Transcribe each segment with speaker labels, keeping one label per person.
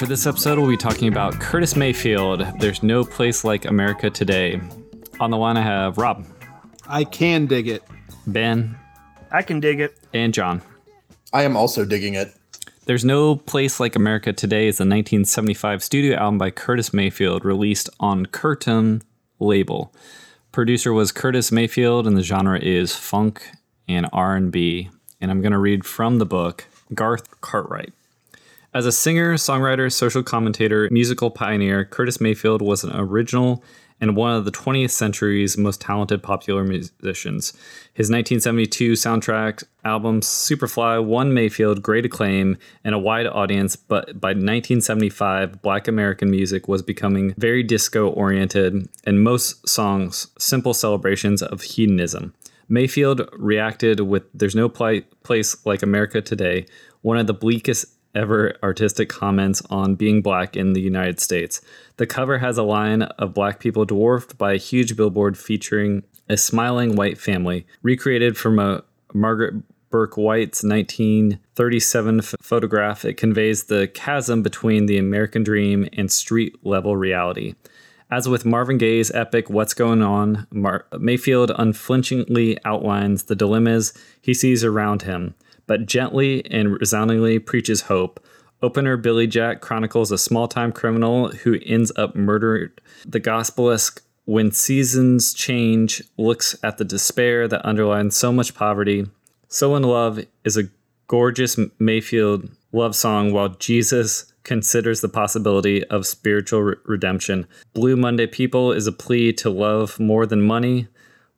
Speaker 1: For this episode, we'll be talking about Curtis Mayfield. There's no place like America today. On the line, I have Rob,
Speaker 2: I can dig it.
Speaker 1: Ben,
Speaker 3: I can dig it.
Speaker 1: and John.
Speaker 4: I am also digging it.
Speaker 1: There's No Place Like America Today is a 1975 studio album by Curtis Mayfield released on Curtom label. Producer was Curtis Mayfield and the genre is funk and R&B. And I'm going to read from the book Garth Cartwright. As a singer, songwriter, social commentator, musical pioneer, Curtis Mayfield was an original and one of the 20th century's most talented popular musicians. His 1972 soundtrack album Superfly won Mayfield great acclaim and a wide audience, but by 1975, black American music was becoming very disco oriented and most songs simple celebrations of hedonism. Mayfield reacted with There's No Pli- Place Like America Today, one of the bleakest ever artistic comments on being black in the United States. The cover has a line of black people dwarfed by a huge billboard featuring a smiling white family, recreated from a Margaret Bourke-White's 1937 f- photograph. It conveys the chasm between the American dream and street level reality. As with Marvin Gaye's epic What's Going On, Mar- Mayfield unflinchingly outlines the dilemmas he sees around him, but gently and resoundingly preaches hope. Opener Billy Jack chronicles a small time criminal who ends up murdered. The gospelesque When Seasons Change looks at the despair that underlines so much poverty. So in Love is a gorgeous Mayfield love song while Jesus considers the possibility of spiritual re- redemption. Blue Monday People is a plea to love more than money.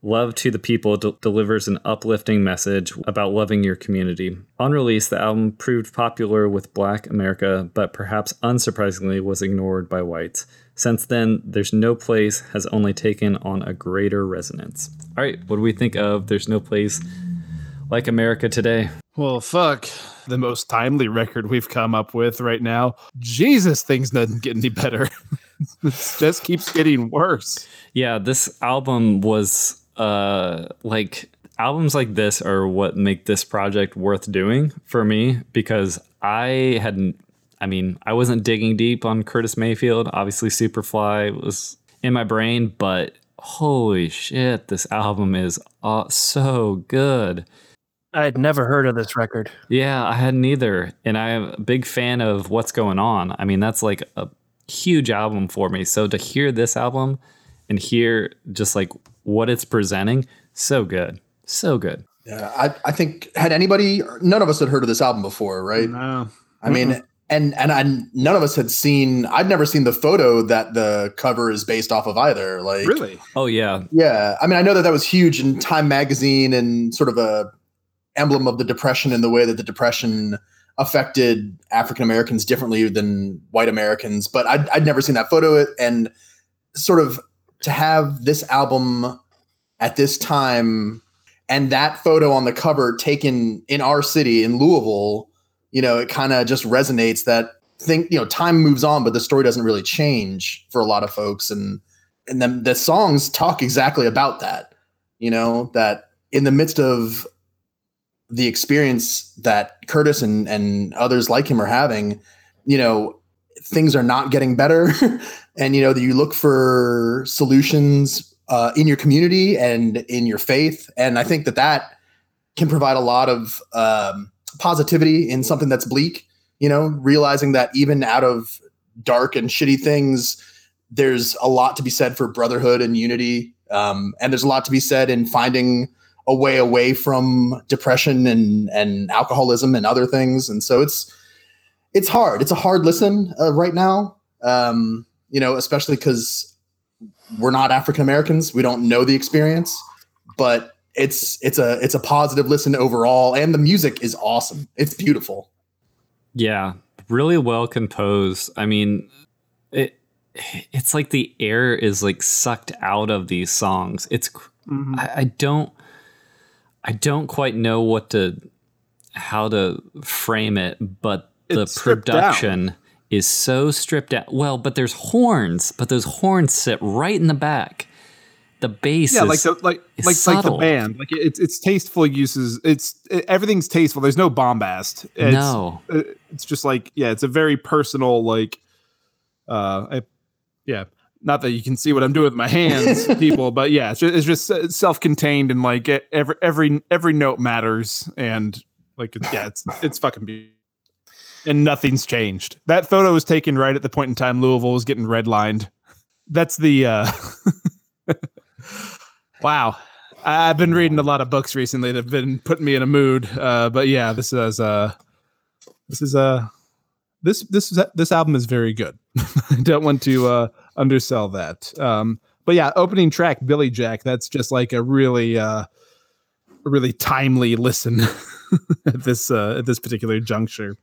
Speaker 1: Love to the People de- delivers an uplifting message about loving your community. On release, the album proved popular with Black America, but perhaps unsurprisingly was ignored by whites. Since then, There's No Place has only taken on a greater resonance. All right, what do we think of There's No Place Like America Today?
Speaker 2: Well, fuck. The most timely record we've come up with right now. Jesus, things doesn't get any better. it just keeps getting worse.
Speaker 1: Yeah, this album was uh like albums like this are what make this project worth doing for me because I hadn't I mean, I wasn't digging deep on Curtis Mayfield. Obviously Superfly was in my brain, but holy shit, this album is uh, so good.
Speaker 3: I had never heard of this record.
Speaker 1: Yeah, I hadn't either. And I'm a big fan of What's Going On. I mean, that's like a huge album for me. So to hear this album and hear just like what it's presenting, so good. So good.
Speaker 4: Yeah, I, I think had anybody, none of us had heard of this album before, right?
Speaker 2: No.
Speaker 4: I mean, and and I, none of us had seen. I'd never seen the photo that the cover is based off of either. Like,
Speaker 2: Really?
Speaker 1: Oh, yeah.
Speaker 4: Yeah, I mean, I know that that was huge in Time magazine and sort of a emblem of the depression and the way that the depression affected African Americans differently than white Americans. But I'd, I'd never seen that photo, and sort of to have this album at this time and that photo on the cover taken in our city in Louisville, you know, it kind of just resonates that thing, you know, time moves on, but the story doesn't really change for a lot of folks. And and then the songs talk exactly about that, you know, that in the midst of the experience that Curtis and, and others like him are having, you know, things are not getting better. and, you know, that you look for solutions uh, in your community and in your faith. And I think that that can provide a lot of um, positivity in something that's bleak, you know, realizing that even out of dark and shitty things, there's a lot to be said for brotherhood and unity. Um, and there's a lot to be said in finding a way away from depression and and alcoholism and other things. And so it's it's hard. It's a hard listen uh, right now. Um, you know, especially because we're not African Americans. We don't know the experience, but it's it's a it's a positive listen overall, and the music is awesome. It's beautiful.
Speaker 1: Yeah, really well composed. I mean, it it's like the air is like sucked out of these songs. It's
Speaker 3: Mhm.
Speaker 1: I, I don't I don't quite know what to how to frame it, but the
Speaker 2: It's stripped down.
Speaker 1: production is so stripped down. Well, but there's horns, but those horns sit right in the back. The bass
Speaker 2: Yeah,
Speaker 1: is
Speaker 2: like the like like like the band. Like it's it's tasteful uses. It's it, everything's tasteful. There's no bombast. It's,
Speaker 1: no.
Speaker 2: uh, it's just like yeah, it's a very personal like uh I, yeah. Not that you can see what I'm doing with my hands, people, but yeah, it's just, it's just self-contained and like every every every note matters and like yeah, it's it's fucking beautiful. And nothing's changed. That photo was taken right at the point in time Louisville was getting redlined. That's the uh Wow. I've been reading a lot of books recently that have been putting me in a mood. Uh, but yeah, this is uh this is uh this this this album is very good. I don't want to uh undersell that. Um but yeah, opening track Billy Jack, that's just like a really uh really timely listen at this uh at this particular juncture.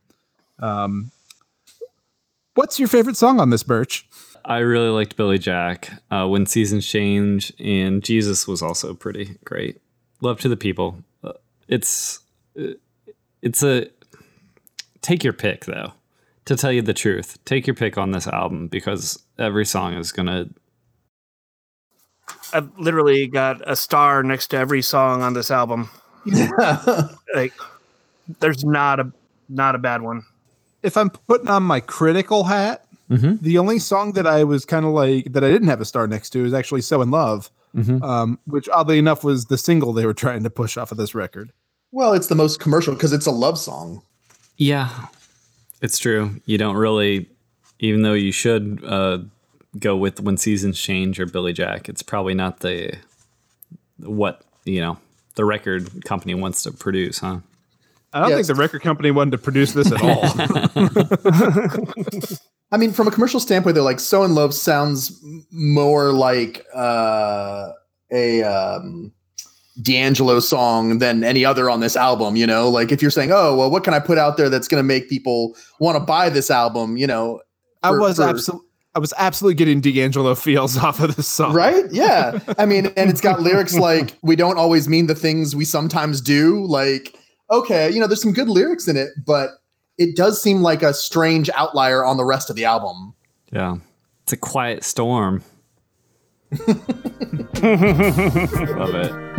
Speaker 2: Um What's your favorite song on this Birch?
Speaker 1: I really liked Billy Jack. Uh, when Seasons Change and Jesus was also pretty great. Love to the people. Uh, it's uh, it's a take your pick though. To tell you the truth, take your pick on this album because every song is gonna.
Speaker 3: I've literally got a star next to every song on this album. Like, there's not a not a bad one.
Speaker 2: If I'm putting on my critical hat,
Speaker 1: Mhm.
Speaker 2: the only song that I was kind of like that I didn't have a star next to is actually "So in Love,"
Speaker 1: Mhm.
Speaker 2: um, which oddly enough was the single they were trying to push off of this record.
Speaker 4: well, it's the most commercial because it's a love song.
Speaker 1: Yeah, it's true. You don't really, even though you should uh, go with When Seasons Change or Billy Jack. It's probably not the what you know the record company wants to produce, huh?
Speaker 2: I don't
Speaker 4: Yes.
Speaker 2: think the record company wanted to produce this at all.
Speaker 4: I mean, from a commercial standpoint, they're like "So in Love" sounds more like uh, a um, D'Angelo song than any other on this album. You know, like if you're saying, "Oh, well, what can I put out there that's going to make people want to buy this album?" You know,
Speaker 2: I was
Speaker 4: for-
Speaker 2: absolutely. I was absolutely getting D'Angelo feels off of this song.
Speaker 4: right? Yeah, I mean, and it's got lyrics like "We don't always mean the things we sometimes do." Like, okay, you know, there's some good lyrics in it, but it does seem like a strange outlier on the rest of the album.
Speaker 1: Yeah, it's a quiet storm. love it.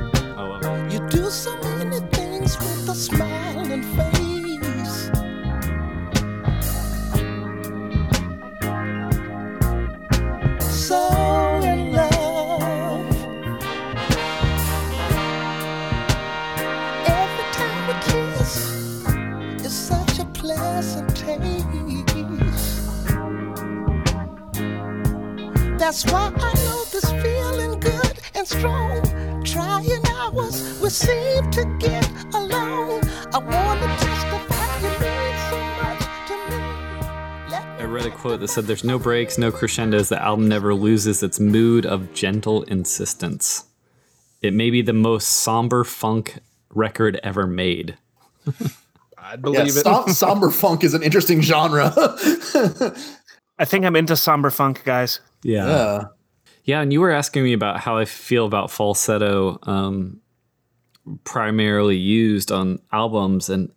Speaker 5: That's why I know this feeling good and strong. Trying hours, we seem to get along. I wanna testify you mean so much to me. Let me
Speaker 1: I read a quote that said, "There's no breaks, no crescendos. The album never loses its mood of gentle insistence. It may be the most somber funk record ever made."
Speaker 2: I
Speaker 4: Yeah,
Speaker 2: believe it.
Speaker 4: som- somber funk is an interesting genre.
Speaker 3: I think I'm into somber funk, guys.
Speaker 4: Yeah.
Speaker 1: Yeah, and you were asking me about how I feel about falsetto um, primarily used on albums, and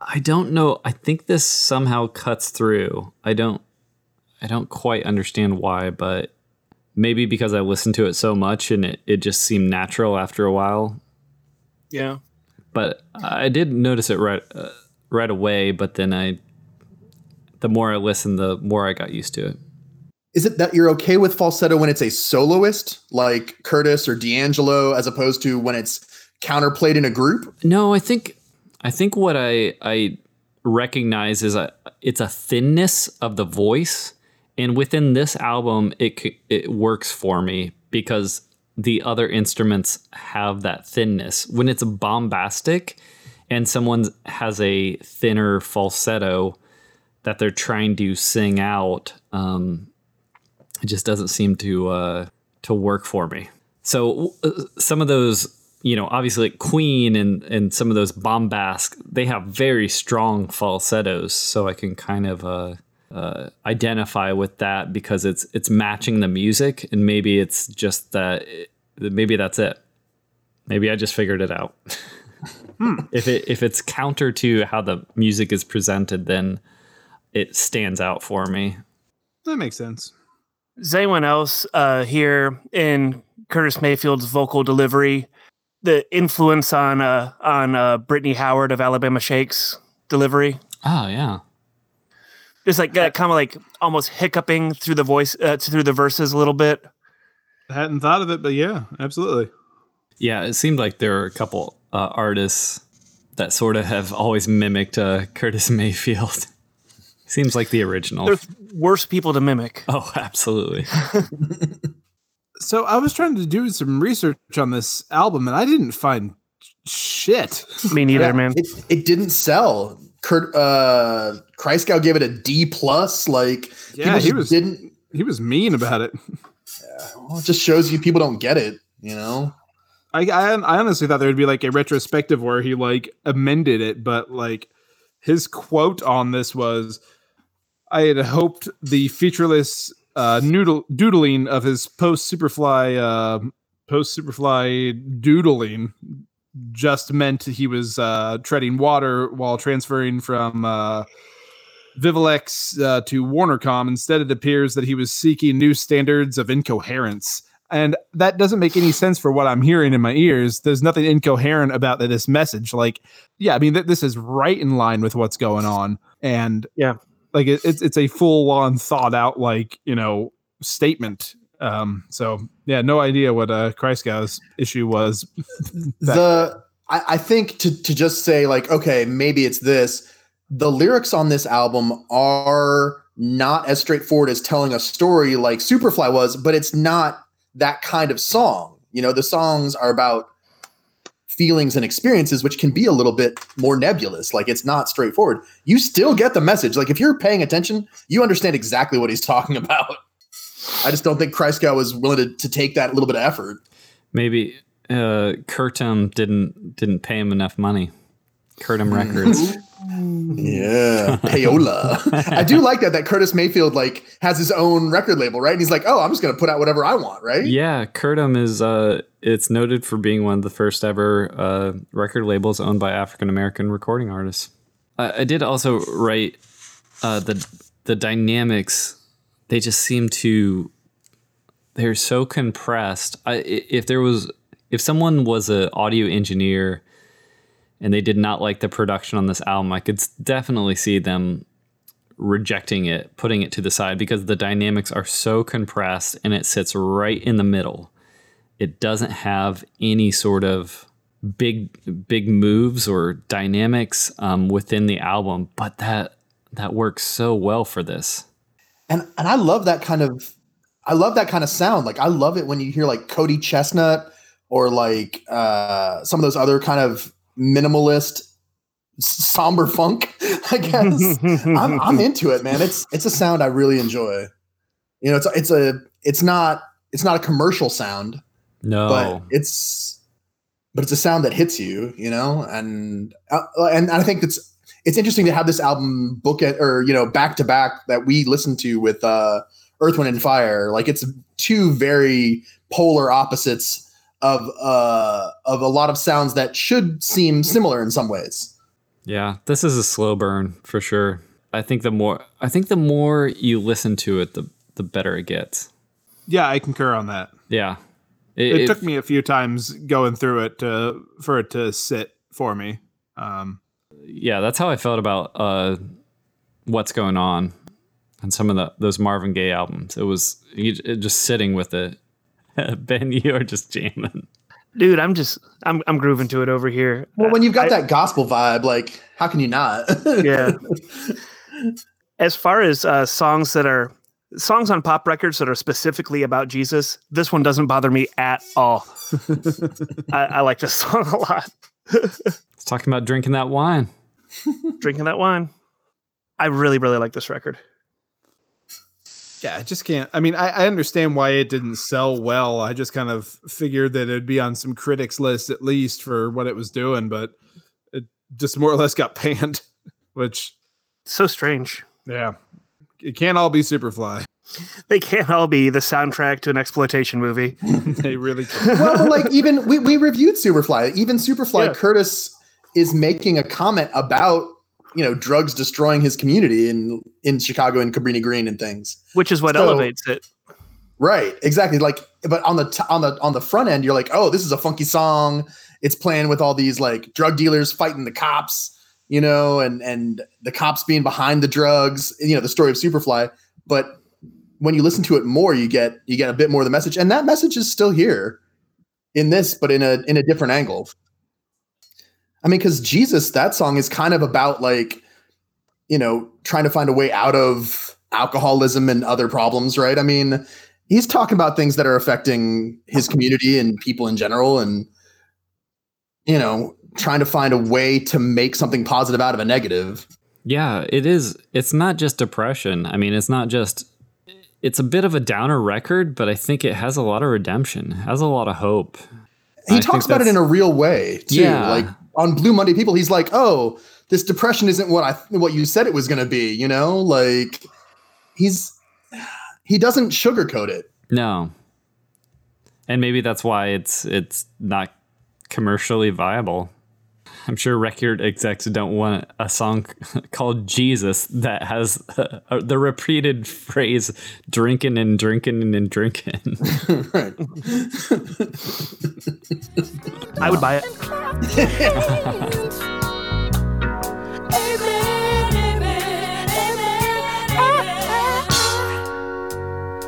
Speaker 1: I don't know. I think this somehow cuts through. I don't. I don't quite understand why, but maybe because I listened to it so much and it, it just seemed natural after a while.
Speaker 3: Yeah.
Speaker 1: But I did notice it right uh, right away. But then I, the more I listened, the more I got used to it.
Speaker 4: Is it that you're okay with falsetto when it's a soloist like Curtis or D'Angelo, as opposed to when it's counterplayed in a group?
Speaker 1: No, I think I think what I I recognize is a it's a thinness of the voice and within this album, it it works for me because the other instruments have that thinness. When it's bombastic, and someone has a thinner falsetto that they're trying to sing out, um, it just doesn't seem to uh, to work for me. So uh, some of those, you know, obviously like Queen and and some of those bombast, they have very strong falsettos. So I can kind of uh, uh, identify with that because it's it's matching the music, and maybe it's just that maybe that's it. Maybe I just figured it out. If it if it's counter to how the music is presented, then it stands out for me.
Speaker 2: That makes sense.
Speaker 3: Does anyone else uh, here in Curtis Mayfield's vocal delivery the influence on uh, on uh, Brittany Howard of Alabama Shakes delivery?
Speaker 1: Oh yeah.
Speaker 3: Just like uh, kind of like almost hiccuping through the voice uh, through the verses a little bit.
Speaker 2: I hadn't thought of it, but yeah, absolutely.
Speaker 1: Yeah, it seemed like there were a couple uh, artists that sort of have always mimicked uh, Curtis Mayfield. Seems like the original.
Speaker 3: There's worse people to mimic.
Speaker 1: oh, absolutely.
Speaker 2: So I was trying to do some research on this album, and I didn't find shit.
Speaker 3: Me neither,
Speaker 4: Yeah,
Speaker 3: man.
Speaker 4: It, it didn't sell. Kurt uh Christgau gave it a D plus. Like
Speaker 2: Yeah, he was-
Speaker 4: didn't
Speaker 2: He was mean about it.
Speaker 4: well, it just shows you people don't get it, you know?
Speaker 2: I, I I honestly thought there would be like a retrospective where he like amended it, but like his quote on this was, "I had hoped the featureless uh, noodle doodling of his post Superfly uh, post Superfly doodling just meant he was uh, treading water while transferring from." Uh, Viewlex uh, to WarnerCom. Instead, it appears that he was seeking new standards of incoherence. And that doesn't make any sense for what I'm hearing in my ears. There's nothing incoherent about this message. Like, yeah, I mean, th- this is right in line with what's going on. And
Speaker 3: Yeah.
Speaker 2: Like it, it's it's a full on thought out like you know statement. Um, so yeah, no idea what uh Christgau's issue was.
Speaker 4: The I, I think to to just say like okay maybe it's this the lyrics on this album are not as straightforward as telling a story like superfly was but it's not that kind of song you know the songs are about feelings and experiences which can be a little bit more nebulous like it's not straightforward you still get the message like if you're paying attention you understand exactly what he's talking about i just don't think Christgau was willing to, to take that little bit of effort
Speaker 1: Maybe uh, Curtom didn't didn't pay him enough money. Curtom Records.
Speaker 4: Yeah, payola. I do like that. That Curtis Mayfield like has his own record label, right? And he's like, "Oh, I'm just gonna put out whatever I want," right?
Speaker 1: Yeah, Curtom is uh it's noted for being one of the first ever uh record labels owned by African American recording artists. Uh, I did also write uh the the dynamics they just seem to they're so compressed. I, i- if there was if someone was an audio engineer and they did not like the production on this album, I could definitely see them rejecting it, putting it to the side because the dynamics are so compressed and it sits right in the middle. It doesn't have any sort of big big moves or dynamics um, within the album, but that that works so well for this.
Speaker 4: And and I love that kind of, I love that kind of sound. Like I love it when you hear like Cody Chesnutt or like uh, some of those other kind of minimalist somber funk. I guess I'm, I'm into it, man. It's it's a sound I really enjoy. You know, it's it's a it's not it's not a commercial sound.
Speaker 1: No,
Speaker 4: but it's but it's a sound that hits you, you know, and uh, and I think it's it's interesting to have this album book it or you know back to back that we listened to with uh, Earth, Wind, and Fire. Like it's two very polar opposites of uh of a lot of sounds that should seem similar in some ways.
Speaker 1: Yeah, this is a slow burn for sure. I think the more I think the more you listen to it, the the better it gets.
Speaker 2: yeah, I concur on that.
Speaker 1: Yeah,
Speaker 2: It, took me a few times going through it to for it to sit for me. Um,
Speaker 1: Yeah, that's how I felt about uh, what's going on on some of the those Marvin Gaye albums. It was you, it just sitting with it. ben, you are just jamming.
Speaker 3: Dude, I'm just I'm I'm grooving to it over here.
Speaker 4: Well, when you've got
Speaker 3: I-
Speaker 4: that gospel vibe, like how can you not?
Speaker 3: yeah. As far as uh, songs that are songs on pop records that are specifically about Jesus, this one doesn't bother me at all. I, I like this song a lot.
Speaker 1: It's talking about drinking that wine.
Speaker 3: Drinking that wine. I really, really like this record.
Speaker 2: Yeah, I just can't. I mean, I, I understand why it didn't sell well. I just kind of figured that it'd be on some critics list at least for what it was doing, but it just more or less got panned. Which,
Speaker 3: So strange.
Speaker 2: yeah, it can't all be Superfly.
Speaker 3: They can't all be the soundtrack to an exploitation movie.
Speaker 2: They really can't.
Speaker 4: well, like even we, we reviewed Superfly. Even Superfly,
Speaker 3: Yeah.
Speaker 4: Curtis is making a comment about you know drugs destroying his community in in Chicago and Cabrini Green and things.
Speaker 3: which is what
Speaker 4: So-
Speaker 3: elevates it.
Speaker 4: Right, exactly. Like, but on the t- on the on the front end, you're like, oh, this is a funky song. It's playing with all these like drug dealers fighting the cops, you know, and and the cops being behind the drugs. You know, the story of Superfly. But when you listen to it more, you get you get a bit more of the message, and that message is still here in this, but in a in a different angle. I mean, because Jesus, that song is kind of about like, you know, trying to find a way out of alcoholism and other problems, right? I mean, he's talking about things that are affecting his community and people in general, and you know, trying to find a way to make something positive out of a negative.
Speaker 1: Yeah, it is. It's not just depression. I mean, it's not just. It's a bit of a downer record, but I think it has a lot of redemption, has a lot of hope.
Speaker 4: He
Speaker 1: I
Speaker 4: talks about it in a real way too.
Speaker 1: Yeah.
Speaker 4: Like on Blue Monday People, he's like, "Oh, this depression isn't what I what you said it was going to be." You know, like he's he doesn't sugarcoat it.
Speaker 1: No. And maybe that's why it's it's not commercially viable. I'm sure record execs don't want a song called Jesus that has uh, the repeated phrase drinking and drinking and drinking.
Speaker 4: right.
Speaker 3: I would buy it.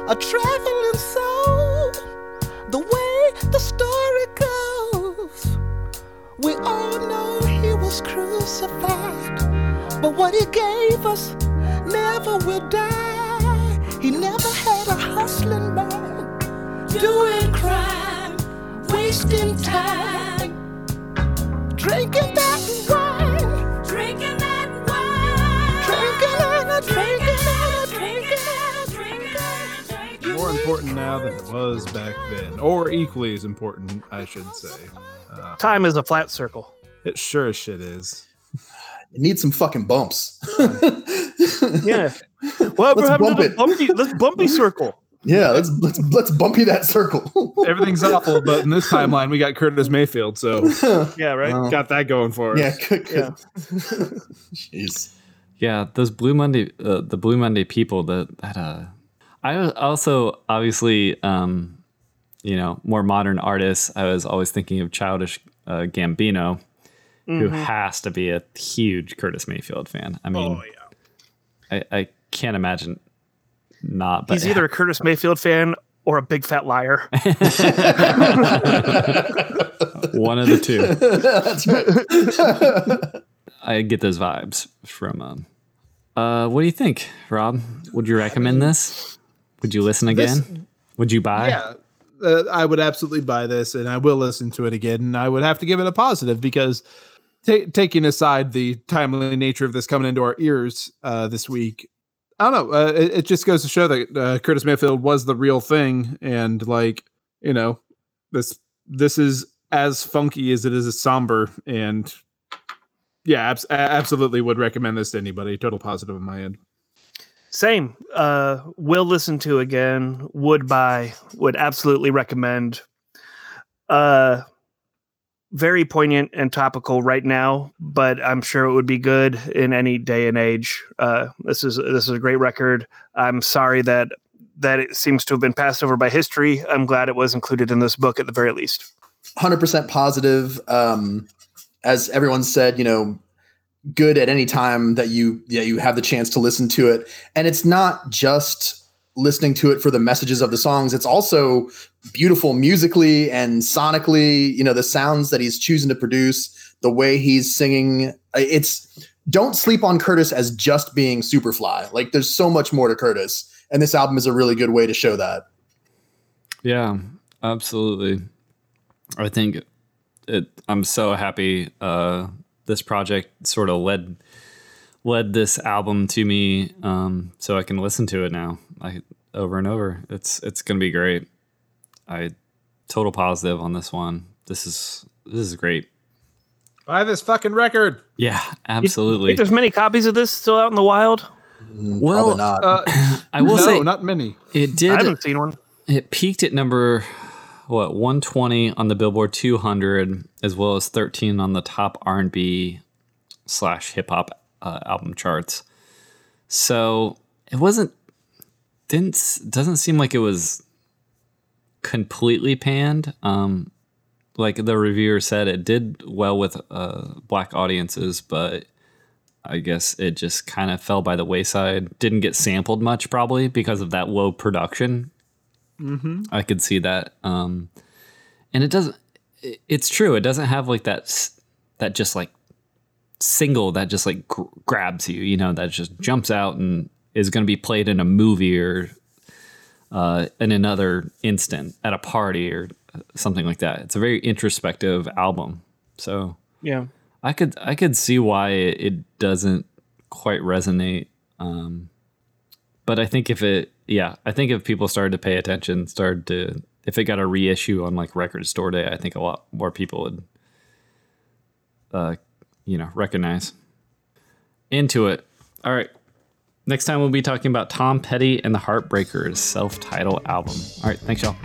Speaker 5: A traveling
Speaker 2: than it was back then, or equally as important, I should say. Uh,
Speaker 3: Time is a flat circle.
Speaker 2: it sure as shit is.
Speaker 4: It needs some fucking bumps.
Speaker 3: Yeah. Well,
Speaker 4: Let's bump it.
Speaker 3: bumpy, let's bumpy circle.
Speaker 4: yeah, let's let's let's bumpy that circle.
Speaker 2: Everything's awful, but in this timeline, we got Curtis Mayfield, so
Speaker 3: Yeah, right.
Speaker 4: Well,
Speaker 2: got that going for us.
Speaker 4: yeah, good, good.
Speaker 3: Yeah.
Speaker 4: Jeez.
Speaker 1: Yeah, those Blue Monday, uh, the Blue Monday people. That that uh, I was also obviously, um, you know, more modern artists. I was always thinking of Childish uh, Gambino, who has to be a huge Curtis Mayfield fan. I mean,
Speaker 2: Oh yeah.
Speaker 1: I, I can't imagine not. But
Speaker 3: He's either a Curtis Mayfield fan or a big fat liar.
Speaker 1: one of the two.
Speaker 4: That's right.
Speaker 1: I get those vibes from. Um, uh, what do you think, Rob? Would you recommend this? Would you listen again? Would you buy?
Speaker 2: Yeah, uh, I would absolutely buy this, and I will listen to it again. And I would have to give it a positive because, ta taking aside the timely nature of this coming into our ears uh, this week, I don't know. Uh, it, it just goes to show that uh, Curtis Mayfield was the real thing, and like you know, this this is as funky as it is somber, and yeah, abs- absolutely would recommend this to anybody. Total positive on my end.
Speaker 3: Same. Uh, will listen to again. Would buy. Would absolutely recommend. Uh, very poignant and topical right now, but I'm sure it would be good in any day and age. Uh, this is this is a great record. I'm sorry that that it seems to have been passed over by history. I'm glad it was included in this book at the very least.
Speaker 4: 100% positive. Um, as everyone said, you know, good at any time that you yeah you have the chance to listen to it. And it's not just listening to it for the messages of the songs. It's also beautiful musically and sonically. You know, the sounds that he's choosing to produce, the way he's singing. It's don't sleep on Curtis as just being Superfly. Like there's so much more to Curtis. and this album is a really good way to show that.
Speaker 1: Yeah, absolutely. I think it. I'm so happy. Uh, this project sort of led led this album to me, um, so I can listen to it now, I over and over. It's it's gonna be great. I total positive on this one. This is this is great.
Speaker 2: Buy this fucking record.
Speaker 1: Yeah,
Speaker 3: You
Speaker 1: absolutely.
Speaker 3: think there's many copies of this still out in the wild?
Speaker 1: Well,
Speaker 4: not.
Speaker 2: Uh,
Speaker 1: I will
Speaker 2: no,
Speaker 1: say
Speaker 2: not many.
Speaker 1: it did.
Speaker 3: I haven't seen one.
Speaker 1: It peaked at number what 120 on the Billboard 200, as well as 13 on the top R&B slash hip hop uh, album charts. So it wasn't didn't doesn't seem like it was completely panned. Um, like the reviewer said, it did well with uh, black audiences, but I guess it just kind of fell by the wayside. Didn't get sampled much, probably because of that low production. I could see that. Um, and it doesn't. it- It's true. It doesn't have like that. That just like single that just like gr- grabs you. You know that just jumps out and is going to be played in a movie or uh, in another instant at a party or something like that. It's a very introspective album. So
Speaker 3: Yeah.
Speaker 1: I could I could see why it, it doesn't quite resonate. Um, but I think if it, yeah, I think if people started to pay attention, started to, if it got a reissue on like Record Store Day, I think a lot more people would, uh, you know, recognize. Into it. All right. Next time we'll be talking about Tom Petty and the Heartbreakers self-titled album. All right. Thanks, y'all.